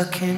sucking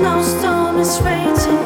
snowstorm is raging.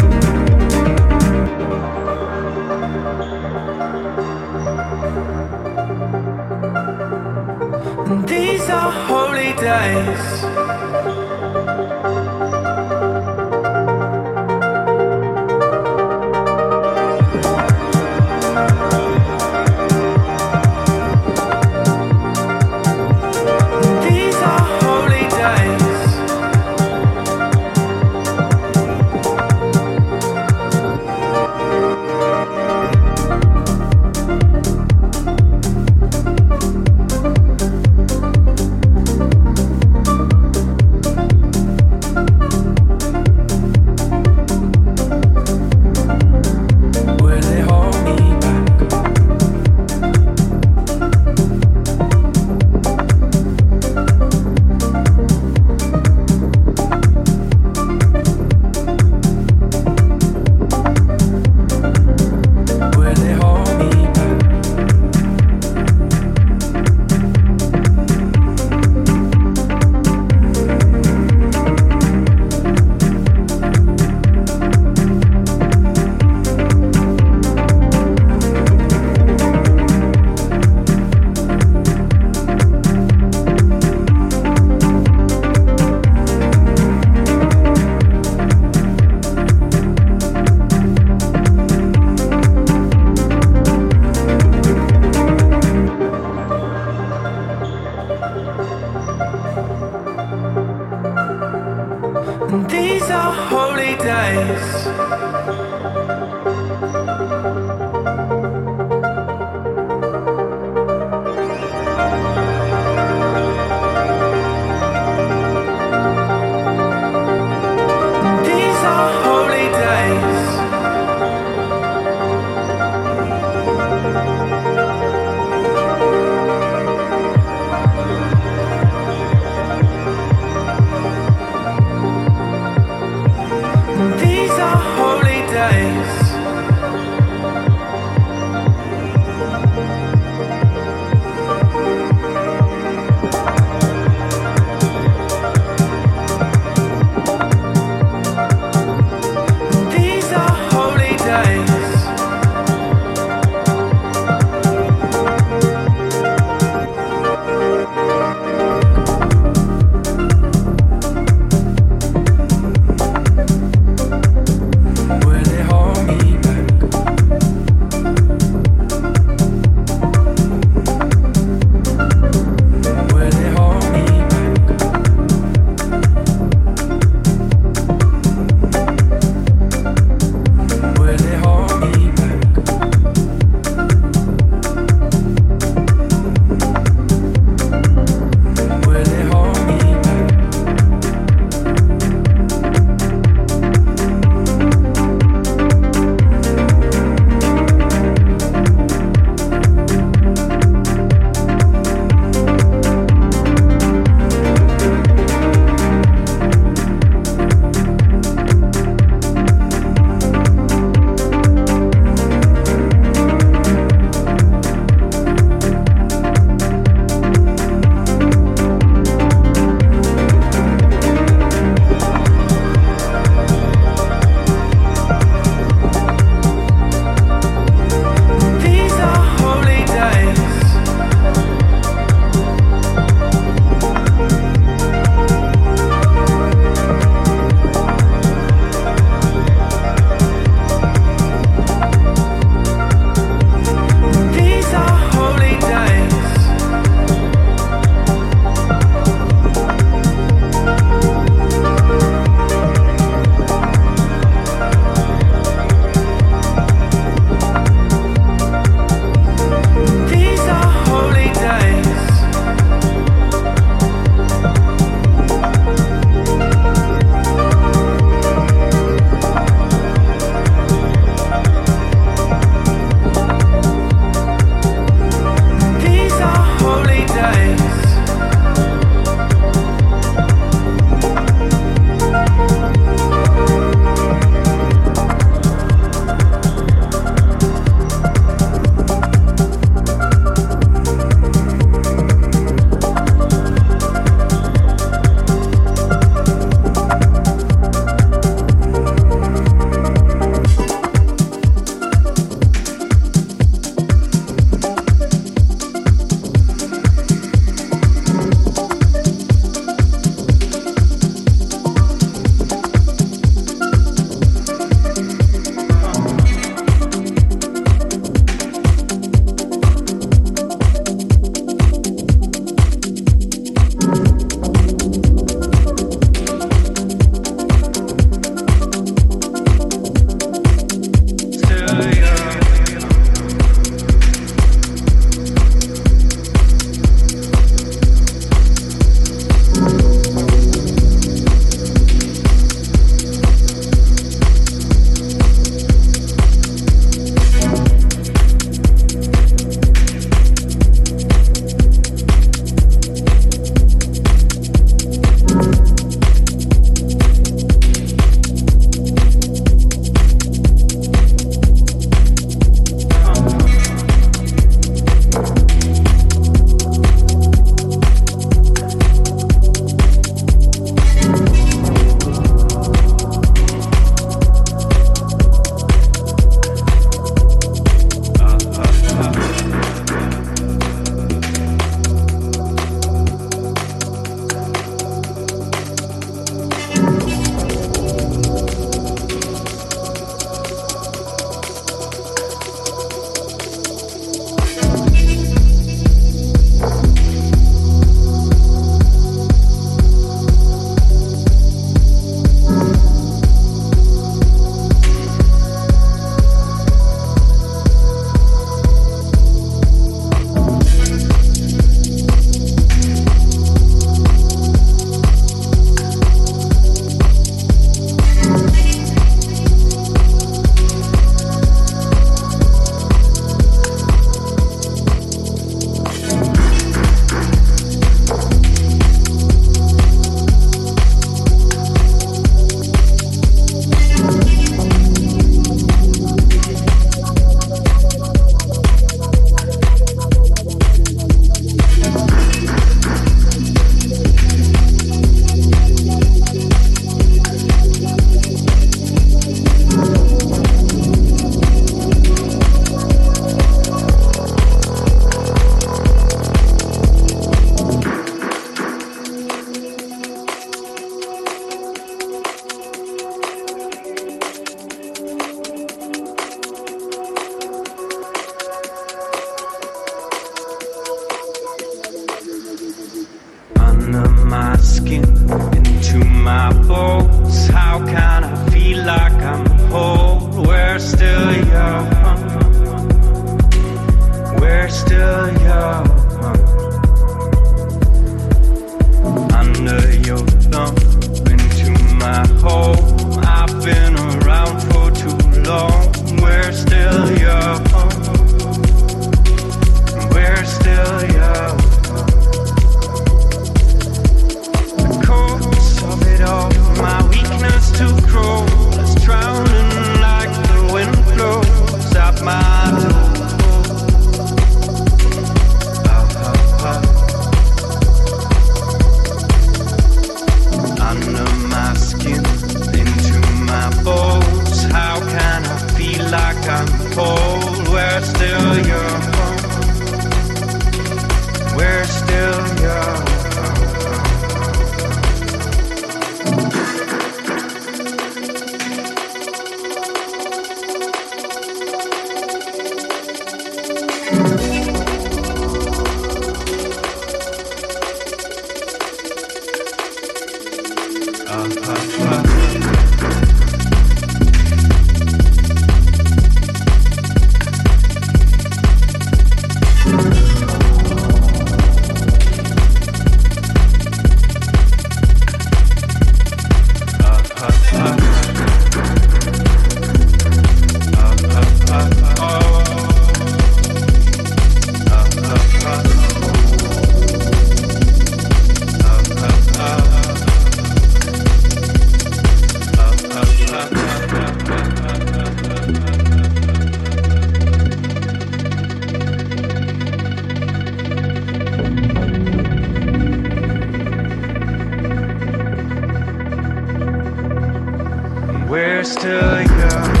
We're still young.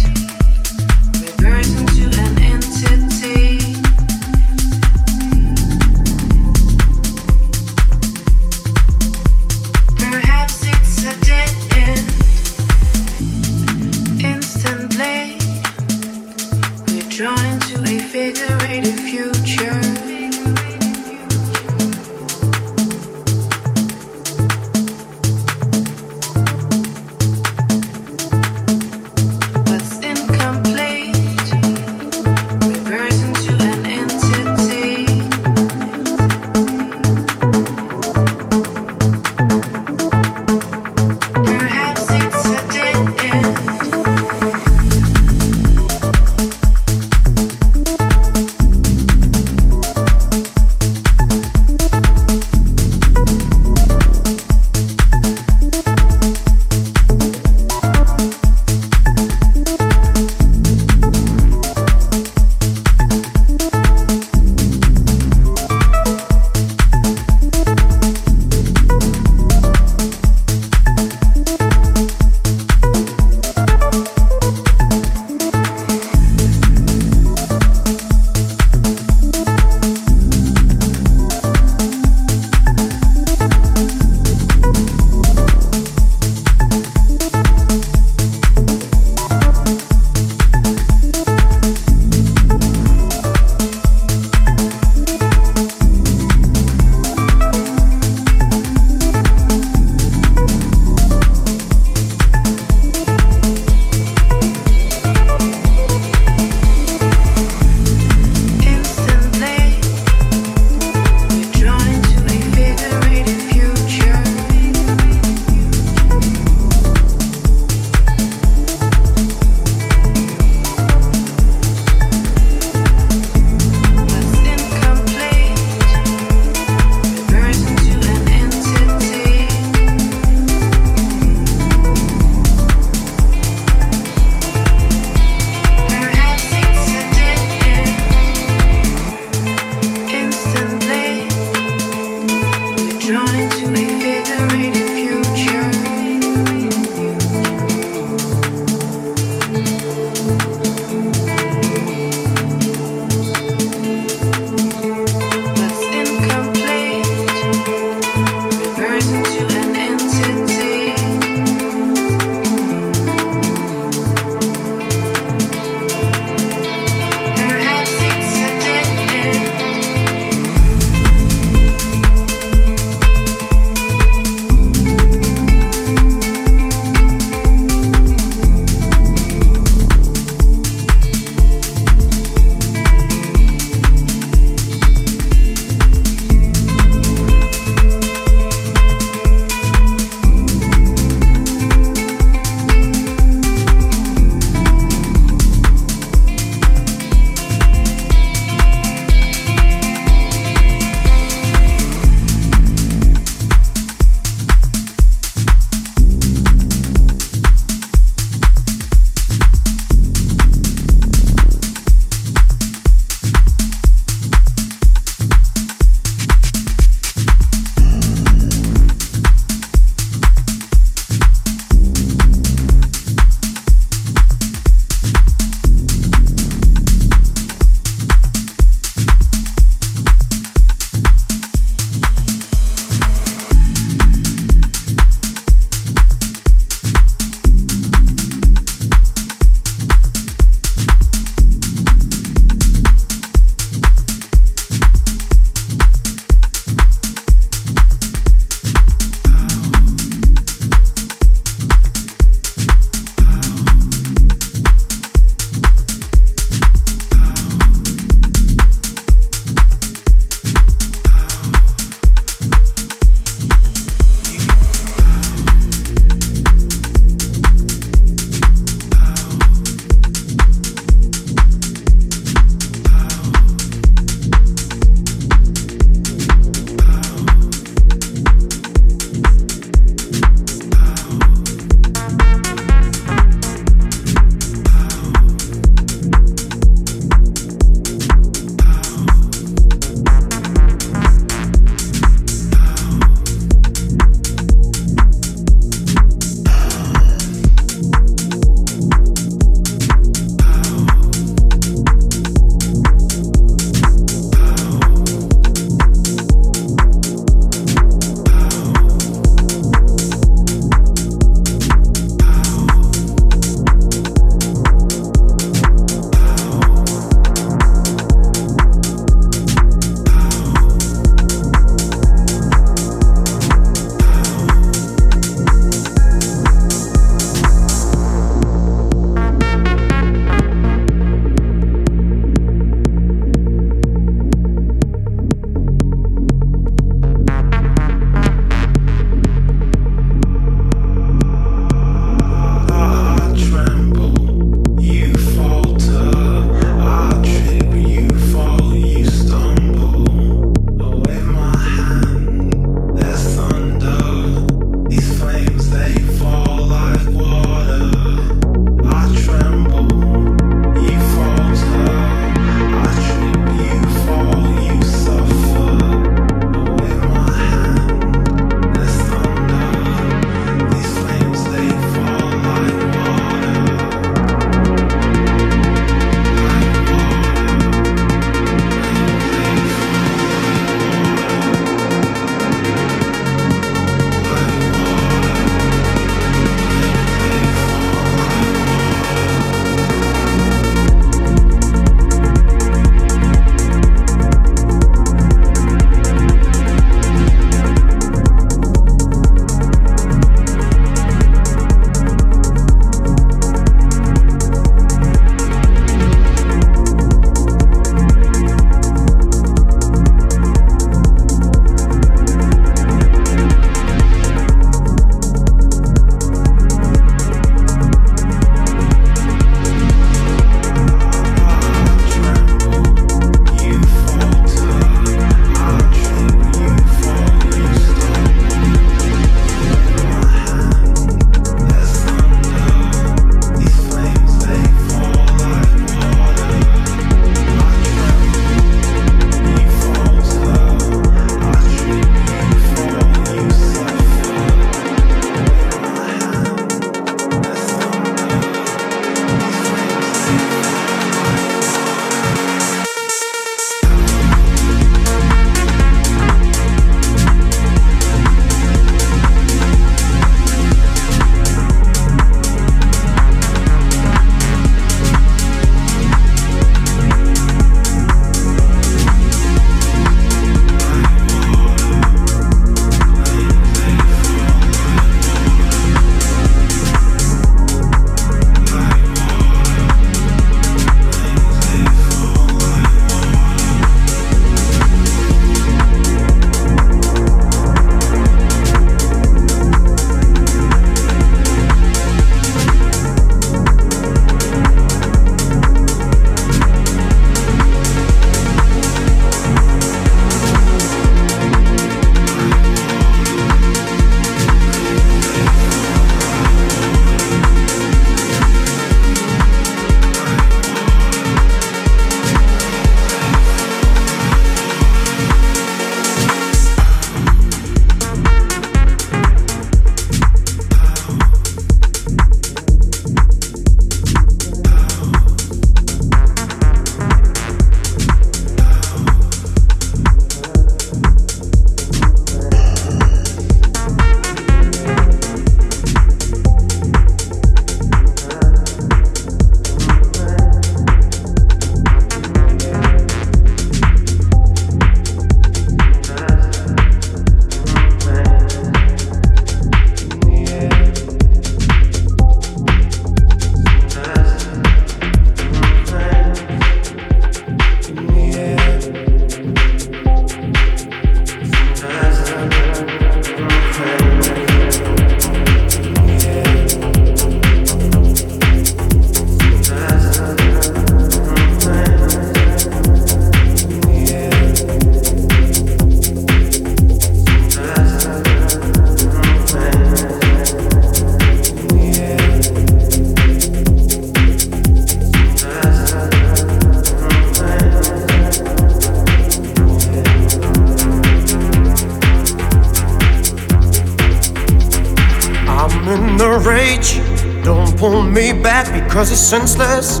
Senseless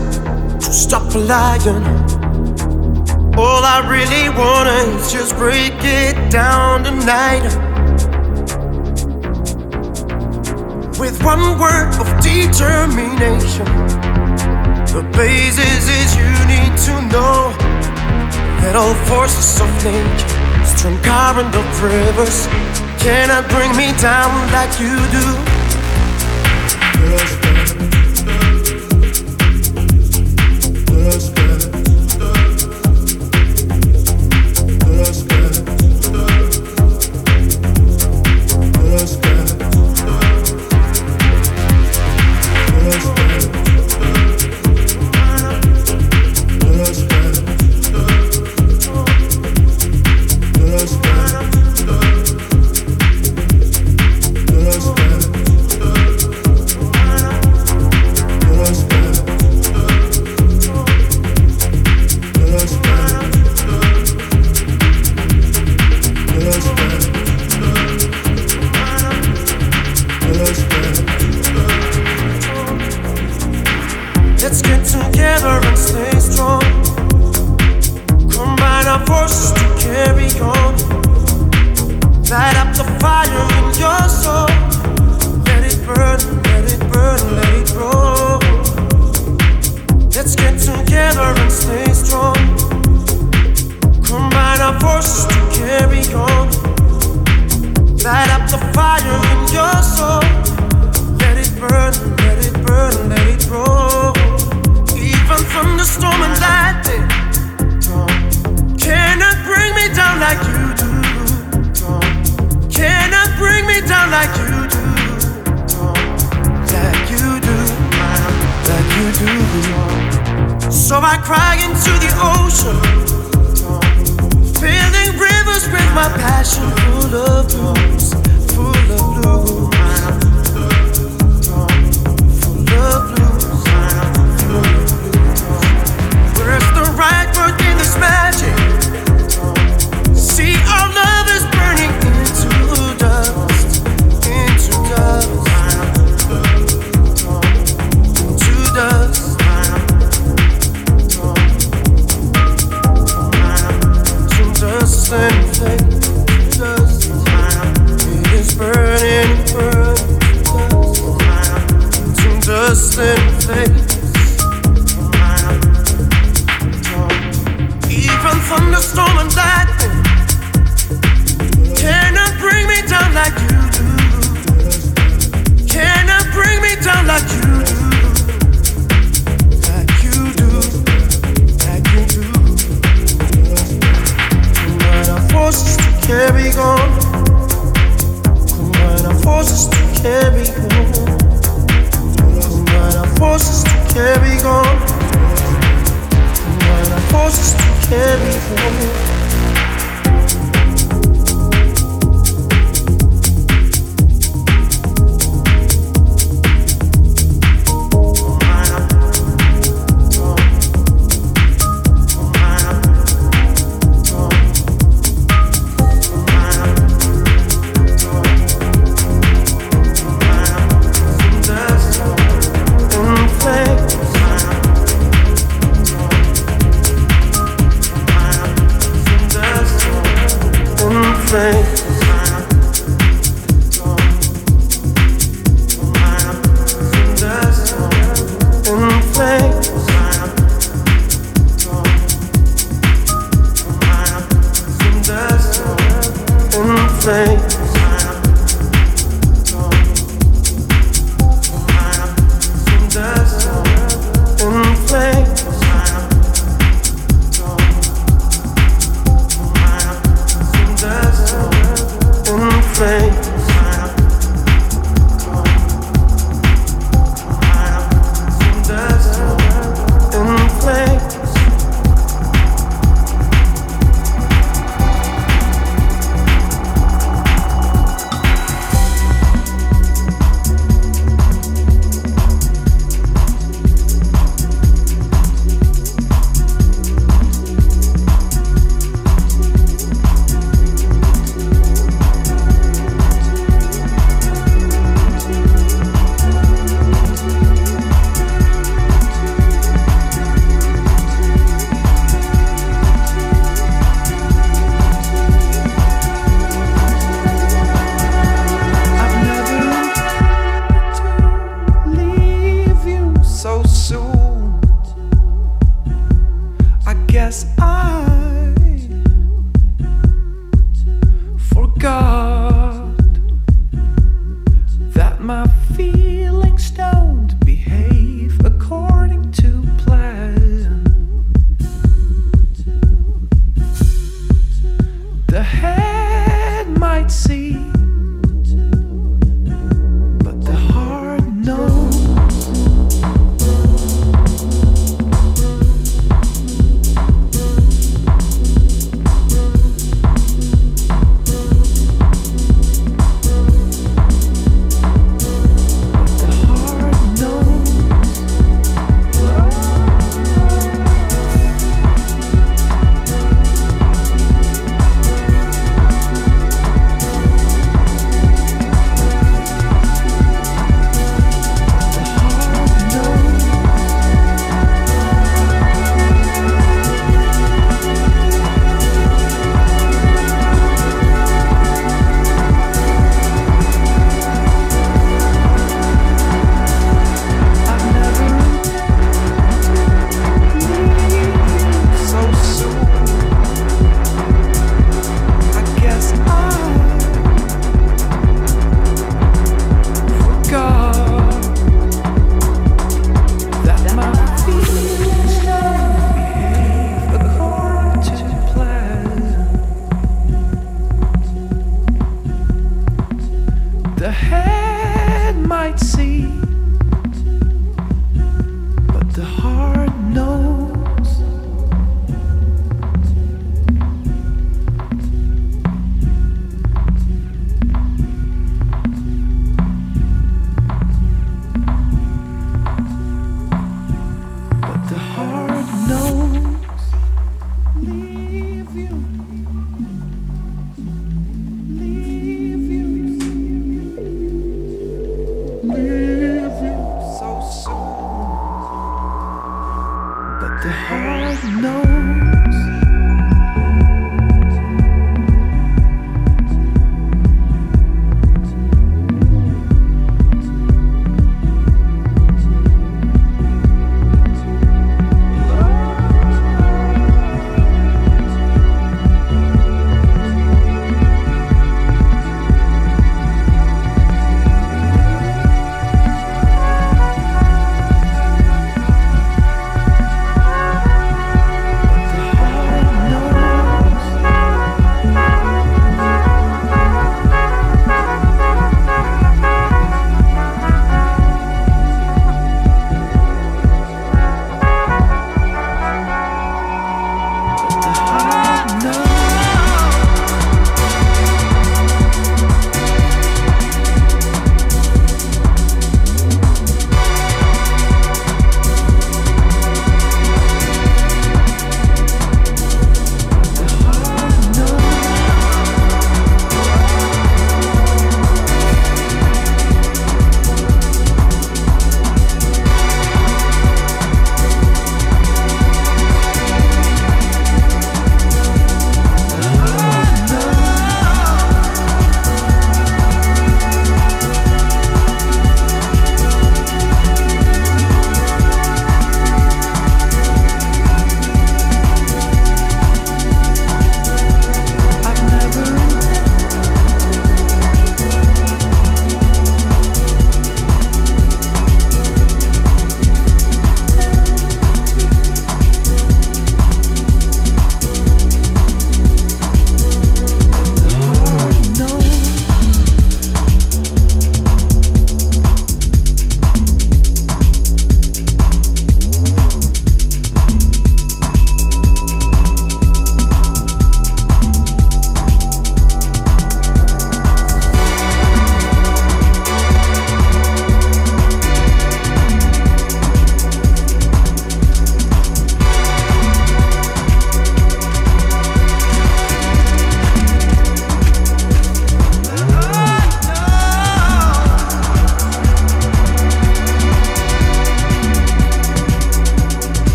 to stop lying. All I really wanna is just break it down tonight. With one word of determination. The basis is you need to know that all forces of nature, strong current of rivers, cannot bring me down like you do.